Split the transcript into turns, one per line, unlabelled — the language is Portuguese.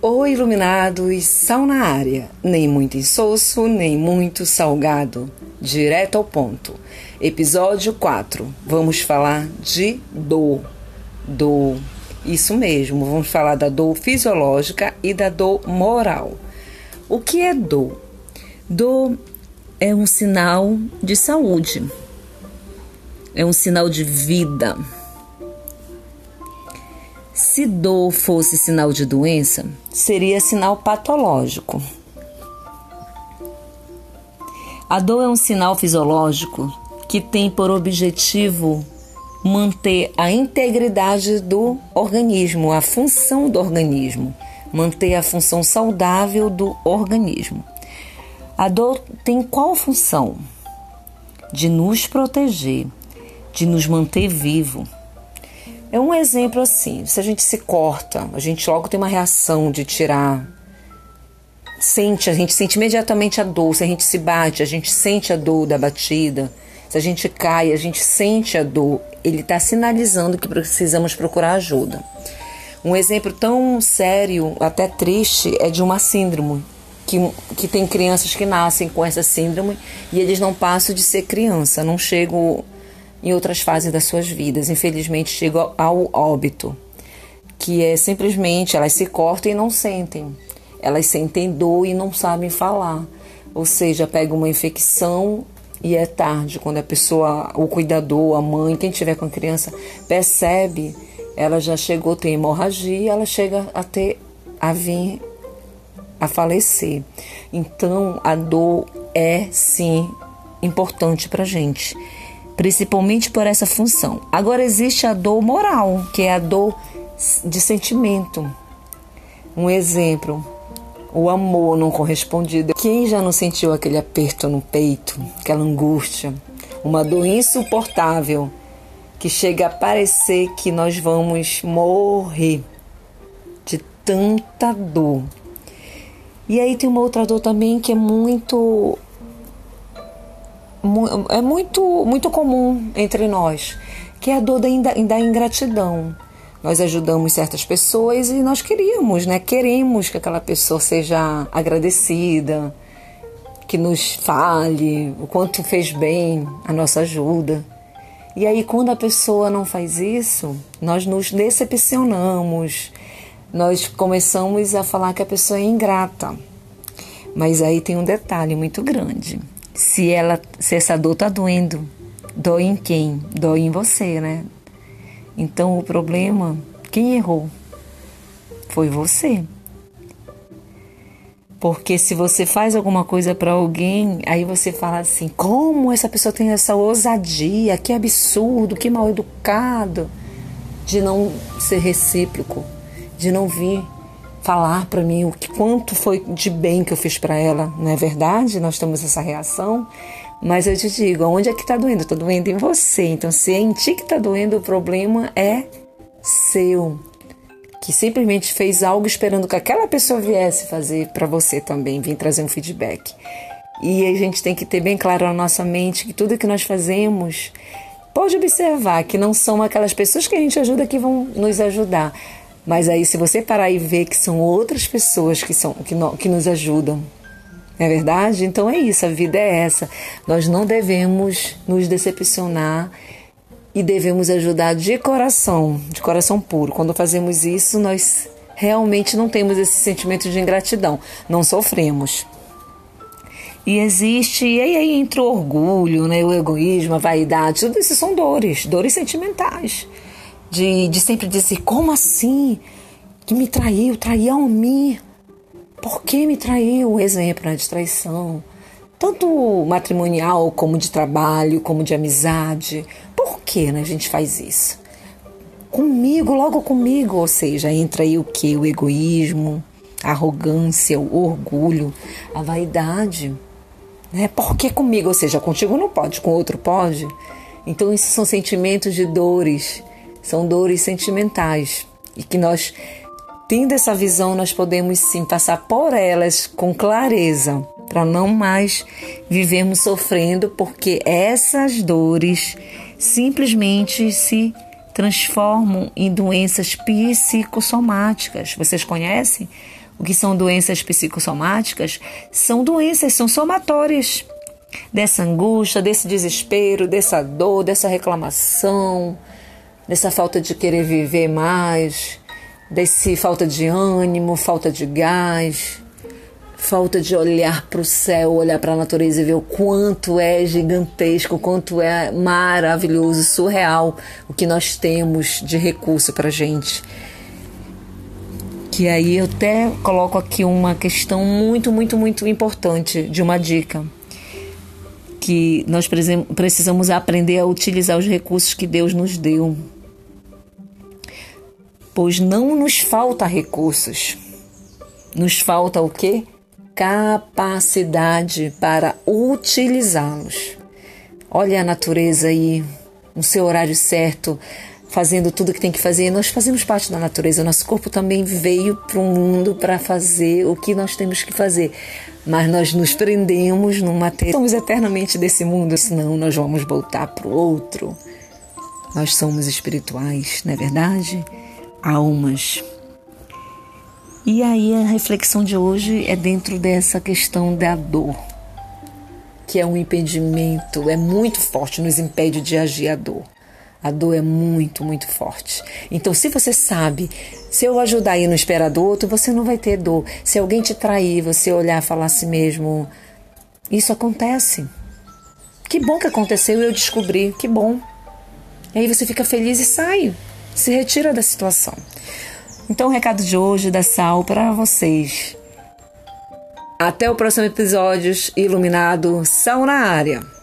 Oi, iluminados, sal na área. Nem muito insosso, nem muito salgado. Direto ao ponto. Episódio 4. Vamos falar de dor. Dor. Isso mesmo, vamos falar da dor fisiológica e da dor moral. O que é dor? Dor é um sinal de saúde. É um sinal de vida se dor fosse sinal de doença, seria sinal patológico. A dor é um sinal fisiológico que tem por objetivo manter a integridade do organismo, a função do organismo, manter a função saudável do organismo. A dor tem qual função? De nos proteger, de nos manter vivo é um exemplo assim: se a gente se corta, a gente logo tem uma reação de tirar. Sente, a gente sente imediatamente a dor. Se a gente se bate, a gente sente a dor da batida. Se a gente cai, a gente sente a dor. Ele está sinalizando que precisamos procurar ajuda. Um exemplo tão sério, até triste, é de uma síndrome. Que, que tem crianças que nascem com essa síndrome e eles não passam de ser criança, não chegam em outras fases das suas vidas. Infelizmente, chegam ao óbito, que é simplesmente elas se cortam e não sentem. Elas sentem dor e não sabem falar. Ou seja, pega uma infecção e é tarde. Quando a pessoa, o cuidador, a mãe, quem tiver com a criança, percebe, ela já chegou a ter hemorragia, ela chega a ter a vir a falecer. Então, a dor é sim importante para gente principalmente por essa função. Agora existe a dor moral, que é a dor de sentimento. Um exemplo, o amor não correspondido. Quem já não sentiu aquele aperto no peito, aquela angústia, uma dor insuportável que chega a parecer que nós vamos morrer de tanta dor. E aí tem uma outra dor também que é muito é muito, muito comum entre nós, que é a dor da, ingratidão. Nós ajudamos certas pessoas e nós queríamos, né? Queremos que aquela pessoa seja agradecida, que nos fale o quanto fez bem a nossa ajuda. E aí, quando a pessoa não faz isso, nós nos decepcionamos, nós começamos a falar que a pessoa é ingrata. Mas aí tem um detalhe muito grande se ela se essa dor tá doendo, dói em quem? Dói em você, né? Então o problema, quem errou? Foi você. Porque se você faz alguma coisa para alguém, aí você fala assim: como essa pessoa tem essa ousadia? Que absurdo, que mal educado, de não ser recíproco, de não vir falar para mim o que quanto foi de bem que eu fiz para ela, não é verdade? Nós temos essa reação, mas eu te digo, onde é que está doendo? Está doendo em você. Então, se é em ti que está doendo, o problema é seu, que simplesmente fez algo esperando que aquela pessoa viesse fazer para você também, vir trazer um feedback. E a gente tem que ter bem claro na nossa mente que tudo que nós fazemos Pode observar que não são aquelas pessoas que a gente ajuda que vão nos ajudar, mas aí, se você parar e ver que são outras pessoas que, são, que, no, que nos ajudam, não é verdade? Então é isso, a vida é essa. Nós não devemos nos decepcionar e devemos ajudar de coração, de coração puro. Quando fazemos isso, nós realmente não temos esse sentimento de ingratidão, não sofremos. E existe, e aí entra o orgulho, né, o egoísmo, a vaidade, tudo isso são dores, dores sentimentais de, de sempre dizer: como assim? Que me traiu, traiu a mim. Por que me traiu? Exemplo né, de traição, tanto matrimonial como de trabalho, como de amizade. Por que né, a gente faz isso? Comigo, logo comigo, ou seja, entra aí o que? O egoísmo, a arrogância, o orgulho, a vaidade. Né? Por que comigo? Ou seja, contigo não pode, com outro pode. Então, esses são sentimentos de dores são dores sentimentais e que nós, tendo essa visão, nós podemos sim passar por elas com clareza para não mais vivermos sofrendo, porque essas dores simplesmente se transformam em doenças psicossomáticas. Vocês conhecem? o que são doenças psicossomáticas, são doenças, são somatórias dessa angústia, desse desespero, dessa dor, dessa reclamação, dessa falta de querer viver mais, desse falta de ânimo, falta de gás, falta de olhar para o céu, olhar para a natureza e ver o quanto é gigantesco, o quanto é maravilhoso, surreal o que nós temos de recurso para gente. Que aí eu até coloco aqui uma questão muito, muito, muito importante de uma dica. Que nós precisamos aprender a utilizar os recursos que Deus nos deu. Pois não nos falta recursos. Nos falta o quê? Capacidade para utilizá-los. Olha a natureza aí, no seu horário certo, fazendo tudo que tem que fazer. Nós fazemos parte da natureza. Nosso corpo também veio para o mundo para fazer o que nós temos que fazer. Mas nós nos prendemos numa material. Somos eternamente desse mundo, senão nós vamos voltar para o outro. Nós somos espirituais, não é verdade? Almas. E aí a reflexão de hoje é dentro dessa questão da dor, que é um impedimento, é muito forte, nos impede de agir a dor. A dor é muito, muito forte. Então, se você sabe, se eu ajudar e não esperar do outro, você não vai ter dor. Se alguém te trair, você olhar e falar a si mesmo, isso acontece. Que bom que aconteceu e eu descobri, que bom. E aí você fica feliz e sai, se retira da situação. Então, o recado de hoje da Sal para vocês. Até o próximo episódio, iluminado Sal na área.